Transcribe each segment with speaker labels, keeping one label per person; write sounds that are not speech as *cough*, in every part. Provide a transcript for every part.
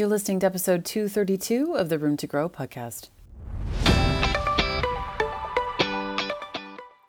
Speaker 1: You're listening to episode 232 of the Room to Grow podcast.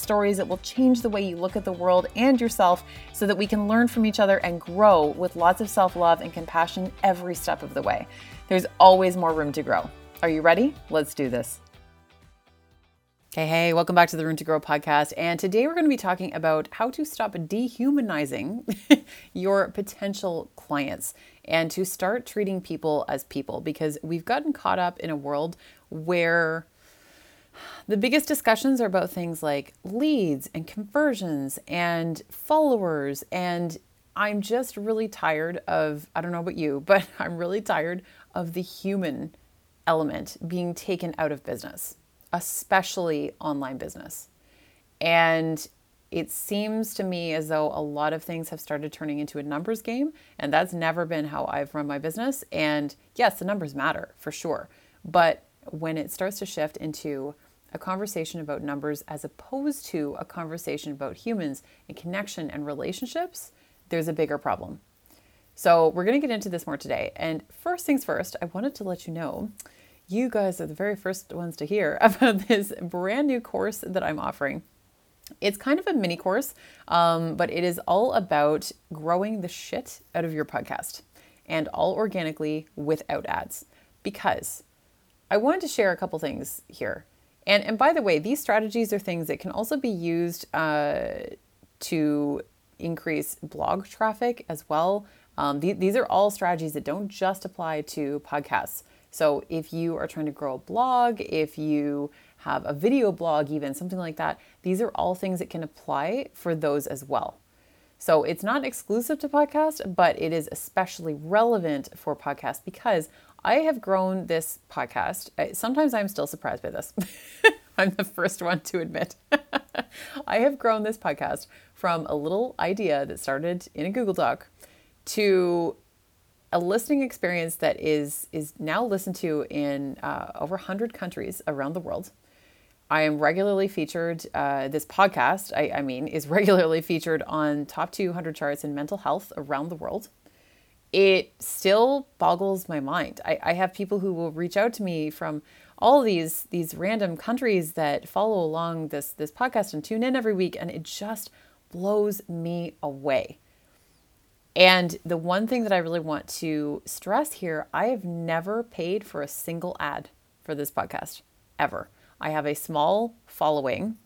Speaker 1: stories that will change the way you look at the world and yourself so that we can learn from each other and grow with lots of self love and compassion every step of the way. There's always more room to grow. Are you ready? Let's do this. Hey, hey, welcome back to the Room to Grow podcast. And today we're going to be talking about how to stop dehumanizing *laughs* your potential clients and to start treating people as people because we've gotten caught up in a world where the biggest discussions are about things like leads and conversions and followers. And I'm just really tired of, I don't know about you, *laughs* but I'm really tired of the human element being taken out of business especially online business. And it seems to me as though a lot of things have started turning into a numbers game, and that's never been how I've run my business. And yes, the numbers matter for sure. But when it starts to shift into a conversation about numbers as opposed to a conversation about humans and connection and relationships, there's a bigger problem. So, we're going to get into this more today. And first things first, I wanted to let you know you guys are the very first ones to hear *laughs* about this brand new course that I'm offering. It's kind of a mini course, um, but it is all about growing the shit out of your podcast and all organically without ads. Because I wanted to share a couple things here. And, and by the way, these strategies are things that can also be used uh, to increase blog traffic as well. Um, th- these are all strategies that don't just apply to podcasts. So if you are trying to grow a blog, if you have a video blog, even something like that, these are all things that can apply for those as well. So it's not exclusive to podcast, but it is especially relevant for podcast because I have grown this podcast. Sometimes I'm still surprised by this. *laughs* I'm the first one to admit. *laughs* I have grown this podcast from a little idea that started in a Google Doc to a listening experience that is is now listened to in uh, over 100 countries around the world. I am regularly featured. Uh, this podcast, I, I, mean, is *laughs* regularly featured on top 200 charts in mental health around the world. It still boggles my mind. I, I have people who will reach out to me from all these these random countries that follow along this this podcast and tune in every week, and it just blows me away. And the one thing that I really want to stress here I have never paid for a single ad for this podcast, ever. I have a small following,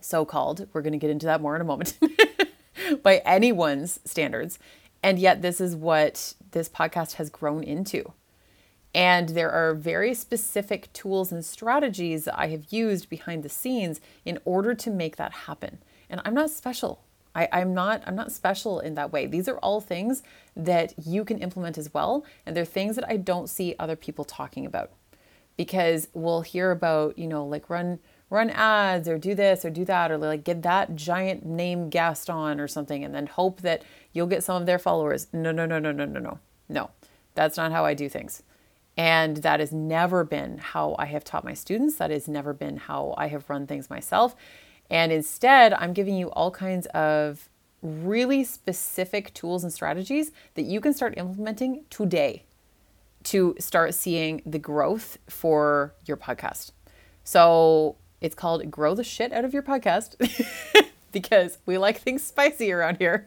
Speaker 1: so called. We're going to get into that more in a moment, *laughs* by anyone's standards. And yet, this is what this podcast has grown into. And there are very specific tools and strategies that I have used behind the scenes in order to make that happen. And I'm not special. I, I'm not I'm not special in that way. These are all things that you can implement as well. And they're things that I don't see other people talking about. Because we'll hear about, you know, like run run ads or do this or do that or like get that giant name guest on or something and then hope that you'll get some of their followers. No, no, no, no, no, no, no. No. That's not how I do things. And that has never been how I have taught my students. That has never been how I have run things myself. And instead, I'm giving you all kinds of really specific tools and strategies that you can start implementing today to start seeing the growth for your podcast. So it's called Grow the Shit Out of Your Podcast. *laughs* because we like things spicy around here.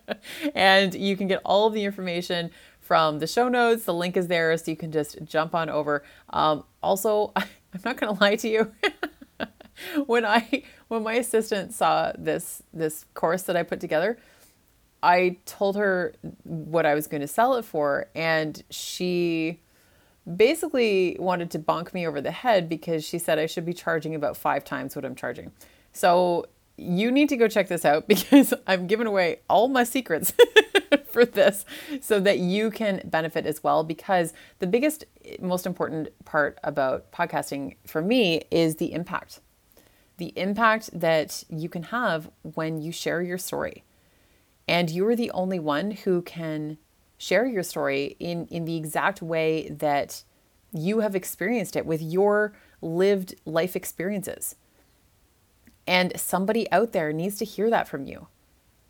Speaker 1: *laughs* and you can get all of the information from the show notes. The link is there, so you can just jump on over. Um, also, *laughs* I'm not going to lie to you. when I when my assistant saw this this course that I put together, I told her what I was going to sell it for and she basically wanted to bonk me over the head because she said I should be charging about 5 times what I'm charging. So you need to go check this out *laughs* because I'm giving away all my secrets *laughs* for this so that you can benefit as well. Because the biggest, most important part about podcasting for me is the impact. The impact that you can have when you share your story. And you're the only one who can share your story in, in the exact way that you have experienced it with your lived life experiences. And somebody out there needs to hear that from you.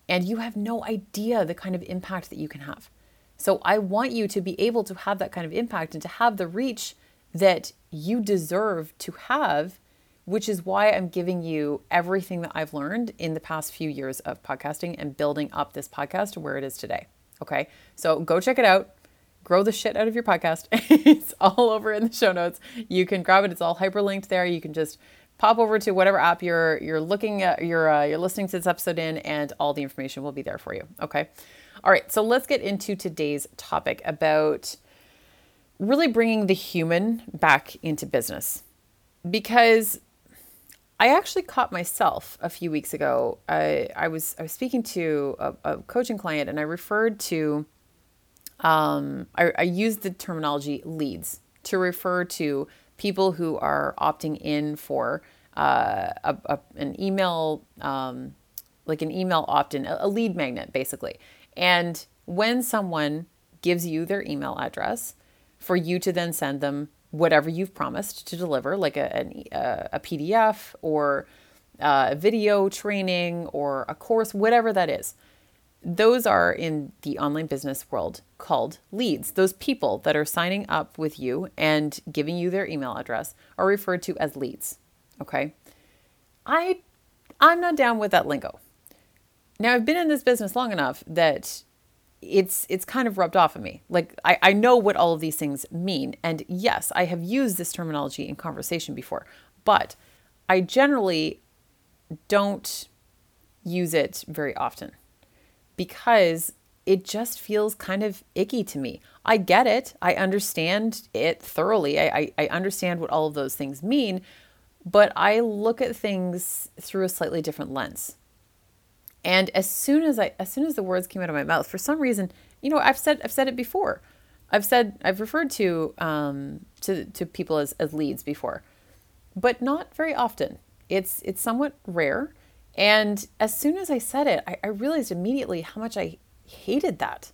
Speaker 1: And you have no idea the kind of impact that you can have. So I want you to be able to have that kind of impact and to have the reach that you deserve to have, which is why I'm giving you everything that I've learned in the past few years of podcasting and building up this podcast to where it is today. Okay. So go check it out. Grow the shit out of your podcast. *laughs* it's all over in the show notes. You can grab it. It's all hyperlinked there. You can just pop over to whatever app you're you're looking at you're uh, you're listening to this episode in and all the information will be there for you okay all right so let's get into today's topic about really bringing the human back into business because I actually caught myself a few weeks ago. I, I was I was speaking to a, a coaching client and I referred to um, I, I used the terminology leads to refer to people who are opting in for uh, a, a, an email, um, like an email opt in, a, a lead magnet basically. And when someone gives you their email address, for you to then send them whatever you've promised to deliver, like a, a, a PDF or uh, a video training or a course, whatever that is those are in the online business world called leads. Those people that are signing up with you and giving you their email address are referred to as leads. Okay. I I'm not down with that lingo. Now I've been in this business long enough that it's it's kind of rubbed off of me. Like I, I know what all of these things mean. And yes, I have used this terminology in conversation before, but I generally don't use it very often because it just feels kind of icky to me. I get it. I understand it thoroughly. I, I, I, understand what all of those things mean, but I look at things through a slightly different lens. And as soon as I as soon as the words came out of my mouth, for some reason, you know, I've said I've said it before. I've said I've referred to um, to to people as, as leads before, but not very often. It's it's somewhat rare. And as soon as I said it, I, I realized immediately how much I hated that.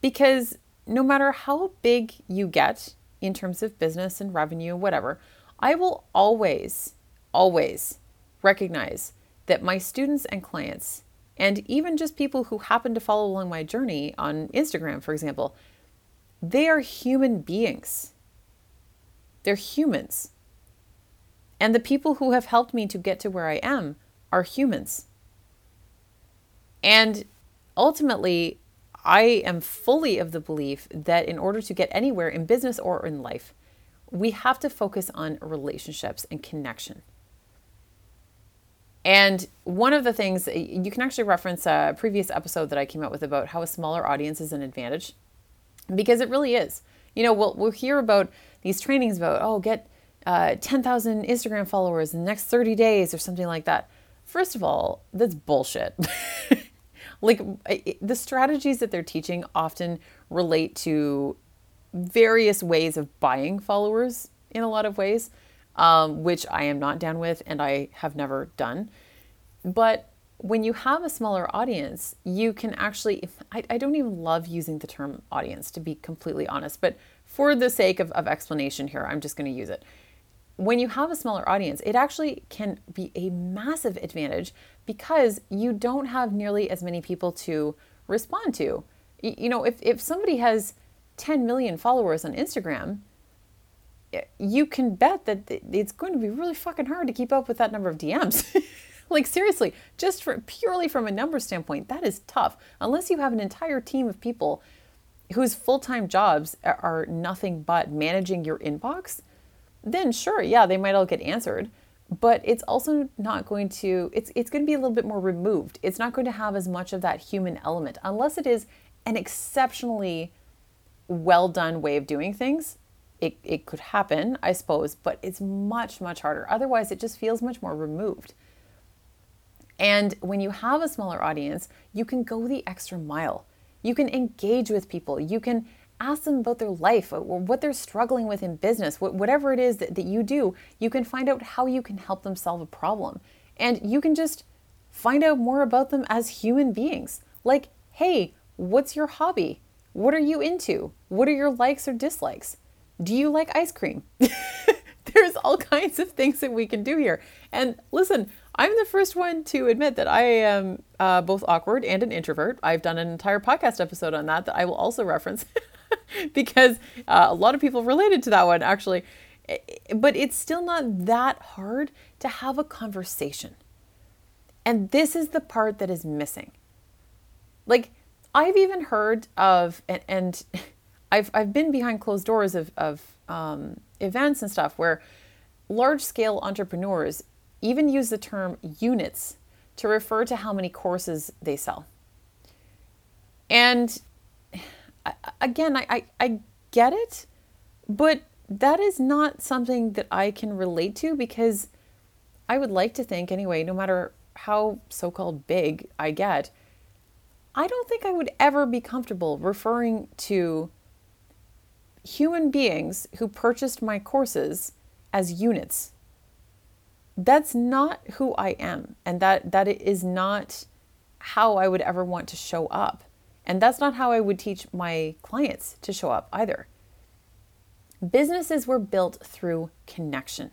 Speaker 1: Because no matter how big you get in terms of business and revenue, whatever, I will always, always recognize that my students and clients, and even just people who happen to follow along my journey on Instagram, for example, they are human beings. They're humans. And the people who have helped me to get to where I am are humans. And ultimately, I am fully of the belief that in order to get anywhere in business or in life, we have to focus on relationships and connection. And one of the things you can actually reference a previous episode that I came out with about how a smaller audience is an advantage because it really is. You know, we'll, we'll hear about these trainings about, oh, get uh, 10,000 Instagram followers in the next 30 days or something like that. First of all, that's bullshit. *laughs* like the strategies that they're teaching often relate to various ways of buying followers in a lot of ways, um, which I am not down with and I have never done. But when you have a smaller audience, you can actually, I, I, don't even love using the term audience to be completely honest, but for the sake of, of explanation here, I'm just going to use it when you have a smaller audience, it actually can be a massive advantage because you don't have nearly as many people to respond to. You know, if, if somebody has 10 million followers on Instagram, you can bet that it's going to be really fucking hard to keep up with that number of DMs. *laughs* like seriously, just for purely from a number standpoint, that is tough. Unless you have an entire team of people whose full-time jobs are nothing but managing your inbox, then sure, yeah, they might all get answered, but it's also not going to it's it's going to be a little bit more removed. It's not going to have as much of that human element unless it is an exceptionally well done way of doing things. It, it could happen, I suppose, but it's much, much harder. Otherwise, it just feels much more removed. And when you have a smaller audience, you can go the extra mile. You can engage with people. You can ask them about their life uh, or what they're struggling with in business, whatever it is that, that you do, you can find out how you can help them solve a problem. And you can just find out more about them as human beings. Like, hey, what's your hobby? What are you into? What are your likes or dislikes? Do you like ice cream? *laughs* There's all *laughs* kinds of things that we can do here. And listen, I'm the first one to admit that I am uh, both awkward and an introvert. I've done an entire podcast episode on that that I will also reference *laughs* because uh, a lot of people related to that one actually. But it's still not that hard to have a conversation. And this is the part that is missing. Like, I've even heard of, and, and *laughs* I've, I've been behind closed doors of, of um, events and stuff where large scale entrepreneurs even use the term units to refer to how many courses they sell. And *sighs* again, I, I, I get it, but that is not something that I can relate to because I would like to think, anyway, no matter how so called big I get, I don't think I would ever be comfortable referring to human beings who purchased my courses as units. That's not who I am, and that, that is not how I would ever want to show up. And that's not how I would teach my clients to show up either. Businesses were built through connection.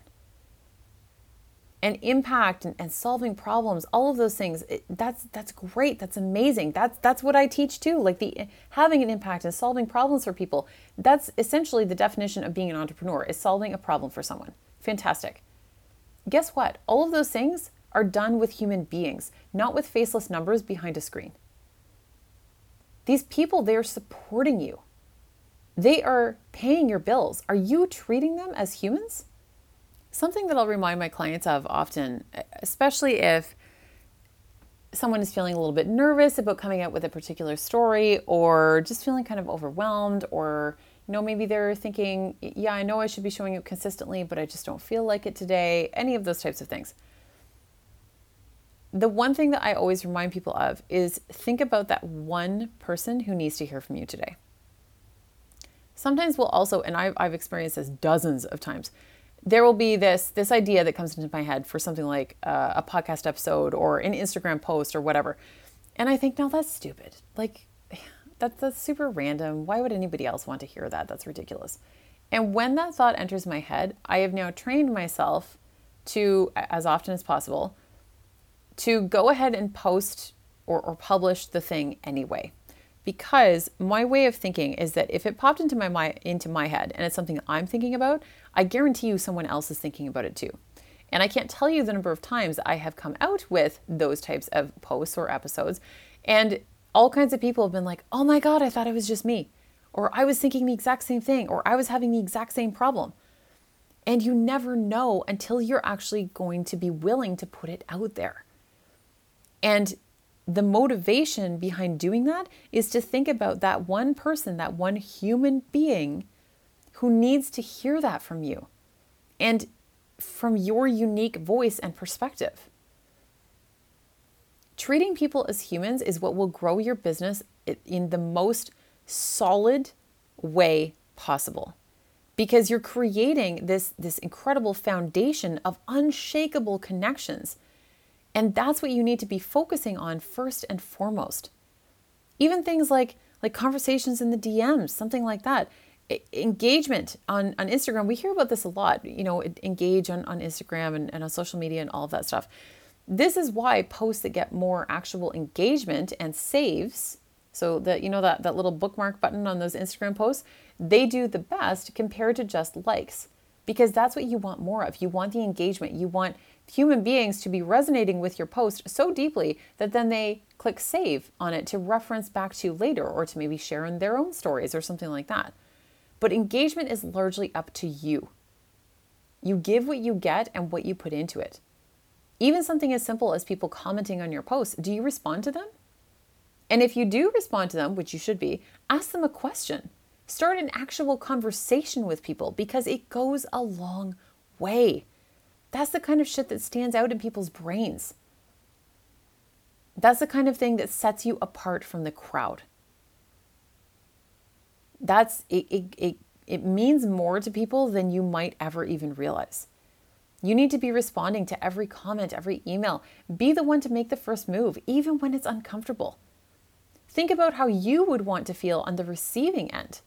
Speaker 1: And impact and, and, solving problems all of those things it, that's that's great that's amazing. That's that's what i teach too like the having an impact and solving problems for people. That's essentially the definition of being an entrepreneur is solving a problem for someone. Fantastic guess what? All of those things are done with human beings not with faceless numbers behind a screen. These people they're supporting you. They are paying your bills. Are you treating them as humans? Something that I'll remind my clients of often, especially if someone is feeling a little bit nervous about coming out with a particular story or just feeling kind of overwhelmed or know maybe they're thinking yeah i know i should be showing up consistently but i just don't feel like it today. Any of those types of things. The one thing that i always remind people of is think about that one person who needs to hear from you today. Sometimes we'll also and i've, I've experienced this dozens of times there will be this this idea that comes into my head for something like uh, a podcast episode or an Instagram post or whatever, and I think, no, that's stupid. Like, that's that's super random. Why would anybody else want to hear that? That's ridiculous. And when that thought enters my head, I have now trained myself to, as often as possible, to go ahead and post or, or publish the thing anyway because my way of thinking is that if it popped into my, my into my head and it's something I'm thinking about, I guarantee you someone else is thinking about it too. And I can't tell you the number of times I have come out with those types of posts or episodes and all kinds of people have been like, "Oh my god, I thought it was just me." Or I was thinking the exact same thing or I was having the exact same problem. And you never know until you're actually going to be willing to put it out there. And the motivation behind doing that is to think about that one person, that one human being who needs to hear that from you and from your unique voice and perspective. Treating people as humans is what will grow your business in the most solid way possible because you're creating this, this incredible foundation of unshakable connections and that's what you need to be focusing on first and foremost. Even things like like conversations in the DMs, something like that. engagement on, on Instagram, we hear about this a lot, you know, engage on, on Instagram and, and on social media and all of that stuff. This is why posts that get more actual engagement and saves, so that you know that, that little bookmark button on those Instagram posts, they do the best compared to just likes. Because that's what you want more of. You want the engagement. You want human beings to be resonating with your post so deeply that then they click save on it to reference back to later or to maybe share in their own stories or something like that. But engagement is largely up to you. You give what you get and what you put into it. Even something as simple as people commenting on your posts, do you respond to them? And if you do respond to them, which you should be, ask them a question. Start an actual conversation with people because it goes a long way. That's the kind of shit that stands out in people's brains. That's the kind of thing that sets you apart from the crowd. that's it, it, it, it means more to people than you might ever even realize. You need to be responding to every comment, every email. Be the one to make the first move, even when it's uncomfortable. Think about how you would want to feel on the receiving end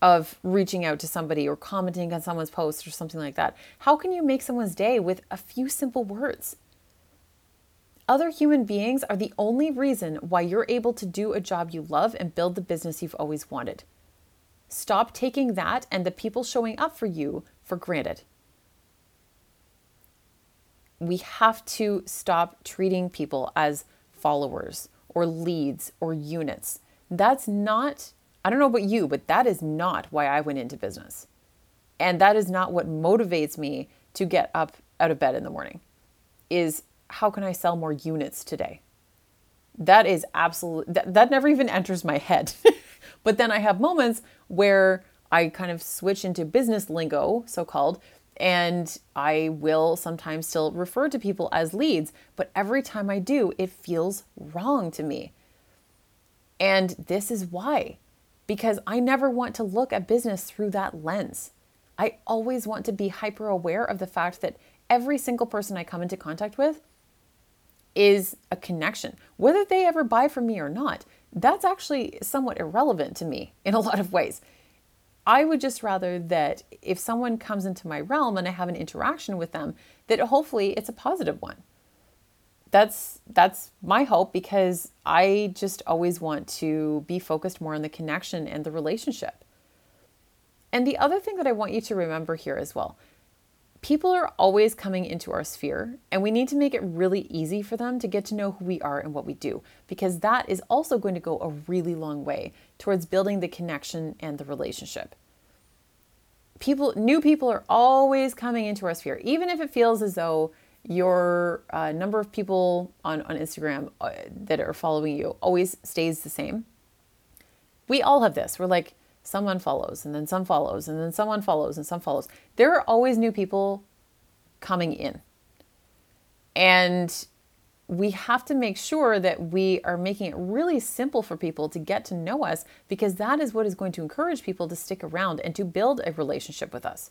Speaker 1: of reaching out to somebody or commenting on someone's post or something like that. How can you make someone's day with a few simple words? Other human beings are the only reason why you're able to do a job you love and build the business you've always wanted. Stop taking that and the people showing up for you for granted. We have to stop treating people as followers or leads or units. That's not, I don't know about you, but that is not why I went into business. And that is not what motivates me to get up out of bed in the morning is how can I sell more units today? That is absolutely, that, that never even enters my head. *laughs* but then I have moments where I kind of switch into business lingo, so called, and I will sometimes still refer to people as leads, but every time I do, it feels wrong to me. And this is why, because I never want to look at business through that lens. I always want to be hyper aware of the fact that every single person I come into contact with is a connection. Whether they ever buy from me or not, that's actually somewhat irrelevant to me in a lot of ways. I would just rather that if someone comes into my realm and I have an interaction with them, that hopefully it's a positive one. That's that's my hope because I just always want to be focused more on the connection and the relationship. And the other thing that I want you to remember here as well people are always coming into our sphere, and we need to make it really easy for them to get to know who we are and what we do, because that is also going to go a really long way towards building the connection and the relationship. People, new people are always coming into our sphere, even if it feels as though your uh, number of people on, on Instagram uh, that are following you always stays the same. We all have this. We're like, someone follows and then some follows and then someone follows and some follows. There are always new people coming in. And we have to make sure that we are making it really simple for people to get to know us because that is what is going to encourage people to stick around and to build a relationship with us.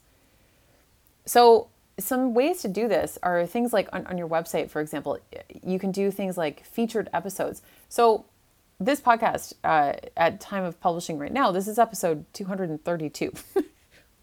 Speaker 1: So, some ways to do this are things like on, on your website, for example, you can do things like featured episodes. So, this podcast uh, at time of publishing right now this is episode 232 *laughs*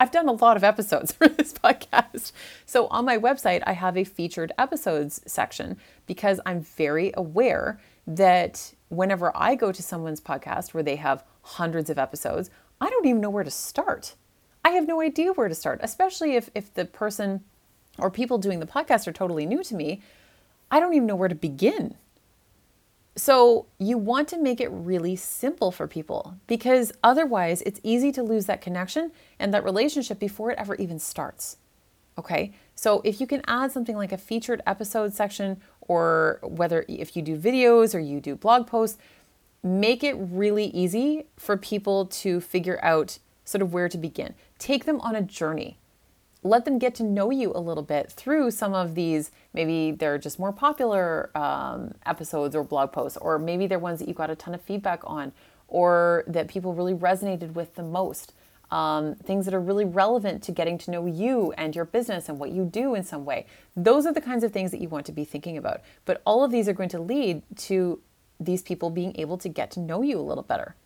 Speaker 1: i've done a lot of episodes *laughs* for this podcast. So on my website i have a featured episodes section because i'm very aware that whenever i go to someone's podcast where they have hundreds of episodes i don't even know where to start. I have no idea where to start especially if if the person or people doing the podcast are totally new to me. I don't even know where to begin so, you want to make it really simple for people because otherwise it's easy to lose that connection and that relationship before it ever even starts. Okay, so if you can add something like a featured episode section, or whether if you do videos or you do blog posts, make it really easy for people to figure out sort of where to begin. Take them on a journey let them get to know you a little bit through some of these. Maybe they're just more popular um, episodes or blog posts, or maybe they're ones that you got a ton of feedback on, or that people really resonated with the most. Um, things that are really relevant to getting to know you and your business and what you do in some way. Those are the kinds of things that you want to be thinking about. But all of these are going to lead to these people being able to get to know you a little better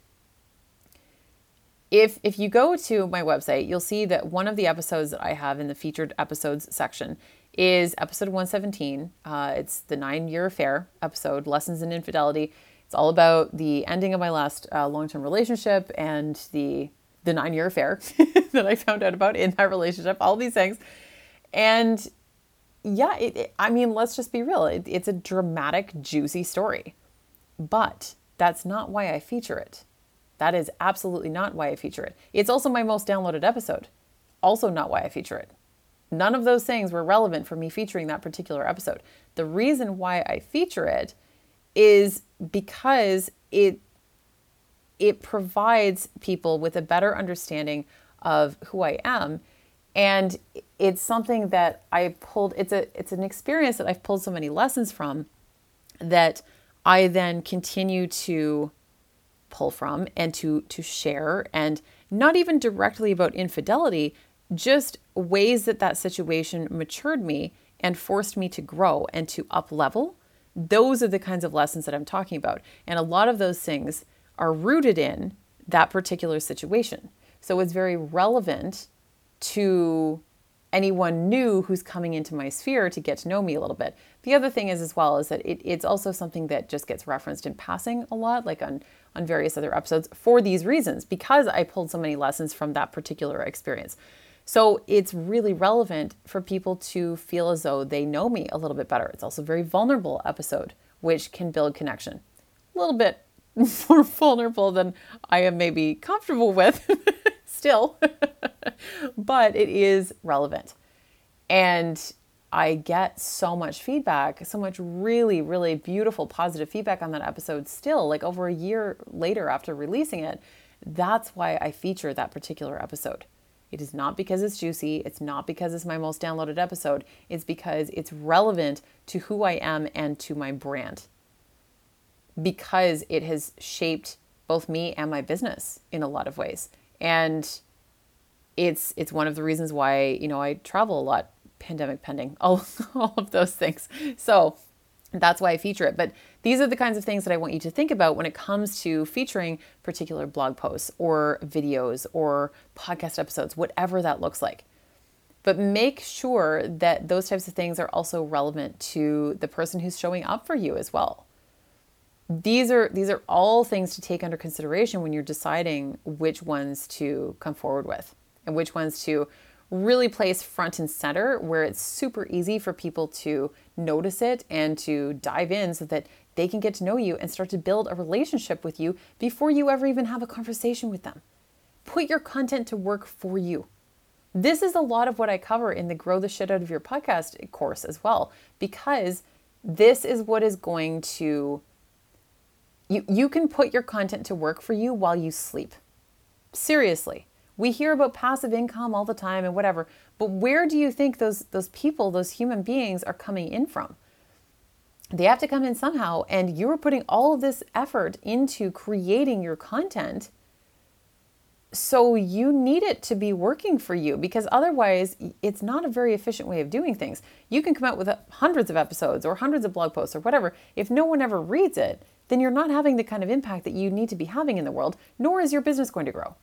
Speaker 1: if if you go to my website, you'll see that one of the episodes that I have in the featured episodes section is episode 117. Uh, it's the nine year affair episode, Lessons in Infidelity. It's all about the ending of my last uh, long term relationship and the the nine year affair *laughs* that I found out about in that relationship. All these things, and yeah, it, it, I mean, let's just be real. It, it's a dramatic, juicy story, but that's not why I feature it. That is absolutely not why I feature it. It's also my most downloaded episode. Also, not why I feature it. None of those things were relevant for me featuring that particular episode. The reason why I feature it is because it it provides people with a better understanding of who I am and it's something that I pulled it's a it's an experience that I've pulled so many lessons from that I then continue to pull from and to to share and not even directly about infidelity, just ways that that situation matured me and forced me to grow and to up level. Those are the kinds of lessons that I'm talking about. And a lot of those things are rooted in that particular situation. So it's very relevant to anyone new who's coming into my sphere to get to know me a little bit. The other thing is as well is that it, it's also something that just gets referenced in passing a lot, like on on various other episodes for these reasons, because I pulled so many lessons from that particular experience. So it's really relevant for people to feel as though they know me a little bit better. It's also a very vulnerable episode, which can build connection. A little bit *laughs* more vulnerable than I am maybe comfortable with *laughs* still, *laughs* but it is relevant. And I get so much feedback, so much really, really beautiful, positive feedback on that episode still, like over a year later after releasing it. That's why I feature that particular episode. It is not because it's juicy. It's not because it's my most downloaded episode. It's because it's relevant to who I am and to my brand. Because it has shaped both me and my business in a lot of ways. And it's it's one of the reasons why, you know, I travel a lot pandemic pending, *laughs* all, all of those things. So that's why I feature it. But these are the kinds of things that I want you to think about when it comes to featuring particular blog posts or videos or podcast episodes, whatever that looks like. But make sure that those types of things are also relevant to the person who's showing up for you as well. These are these are all things to take under consideration when you're deciding which ones to come forward with and which ones to really place front and center where it's super easy for people to notice it and to dive in so that they can get to know you and start to build a relationship with you before you ever even have a conversation with them. Put your content to work for you. This is a lot of what I cover in the Grow the Shit Out of Your Podcast course as well, because this is what is going to you you can put your content to work for you while you sleep. Seriously. We hear about passive income all the time and whatever, but where do you think those those people, those human beings are coming in from? They have to come in somehow and you're putting all of this effort into creating your content. So you need it to be working for you because otherwise it's not a very efficient way of doing things. You can come out with uh, hundreds of episodes or hundreds of blog posts or whatever. If no one ever reads it, then you're not having the kind of impact that you need to be having in the world, nor is your business going to grow.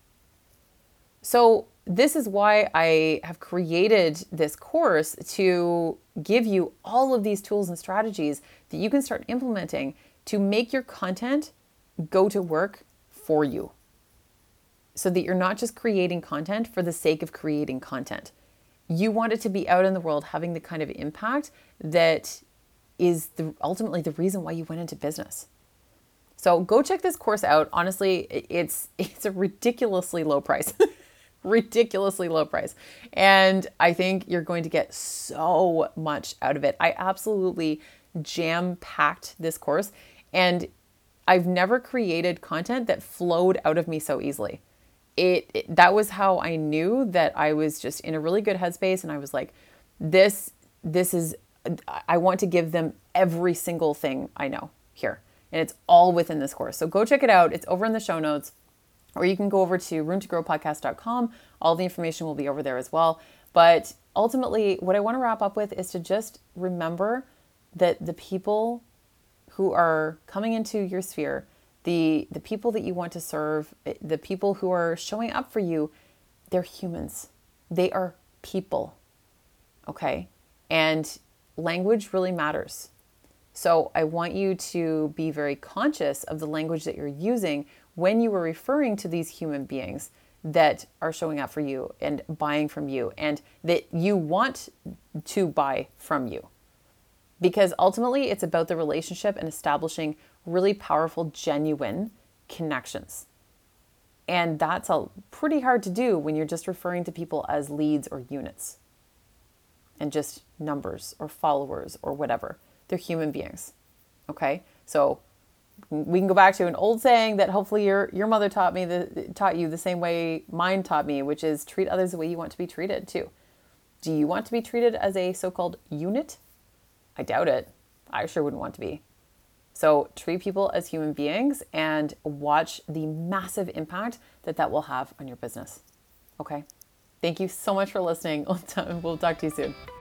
Speaker 1: So, this is why I have created this course to give you all of these tools and strategies that you can start implementing to make your content go to work for you. So that you're not just creating content for the sake of creating content. You want it to be out in the world having the kind of impact that is the, ultimately the reason why you went into business. So go check this course out. Honestly, it's *laughs* it's a ridiculously low price. *laughs* ridiculously low price. And I think you're going to get so much out of it. I absolutely jam packed this course and I've never created content that flowed out of me so easily. It, it, that was how I knew that I was just in a really good headspace and I was like this this is I want to give them every single thing I know here. And it's all within this course. So go check it out. It's over in the show notes or you can go over to roomtogrowpodcast.com. All the information will be over there as well. But ultimately, what I want to wrap up with is to just remember that the people who are coming into your sphere, the the people that you want to serve, eh, the people who are showing up for you, they're humans. They are people. Okay? And language really matters. So I want you to be very conscious of the language that you're using when you were referring to these human beings that are showing up for you and buying from you and that you want to buy from you. Because ultimately, it's about the relationship and establishing really powerful, genuine connections. And that's a, pretty hard to do when you're just referring to people as leads or units and just numbers or followers or whatever. They're human beings. Okay? So we can go back to an old saying that hopefully your your mother taught me the taught you the same way mine taught me, which is treat others the way you want to be treated too. Do you want to be treated as a so-called unit? I doubt it. I sure wouldn't want to be. So treat people as human beings and watch the massive impact that that will have on your business. Okay. Thank you so much for listening. *laughs* We'll talk to you soon.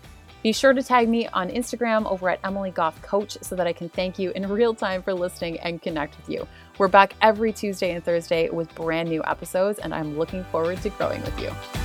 Speaker 1: Be sure to tag me on Instagram over at Emily Goff Coach so that I can thank you in real time for listening and connect with you. We're back every Tuesday and Thursday with brand new episodes, and I'm looking forward to growing with you.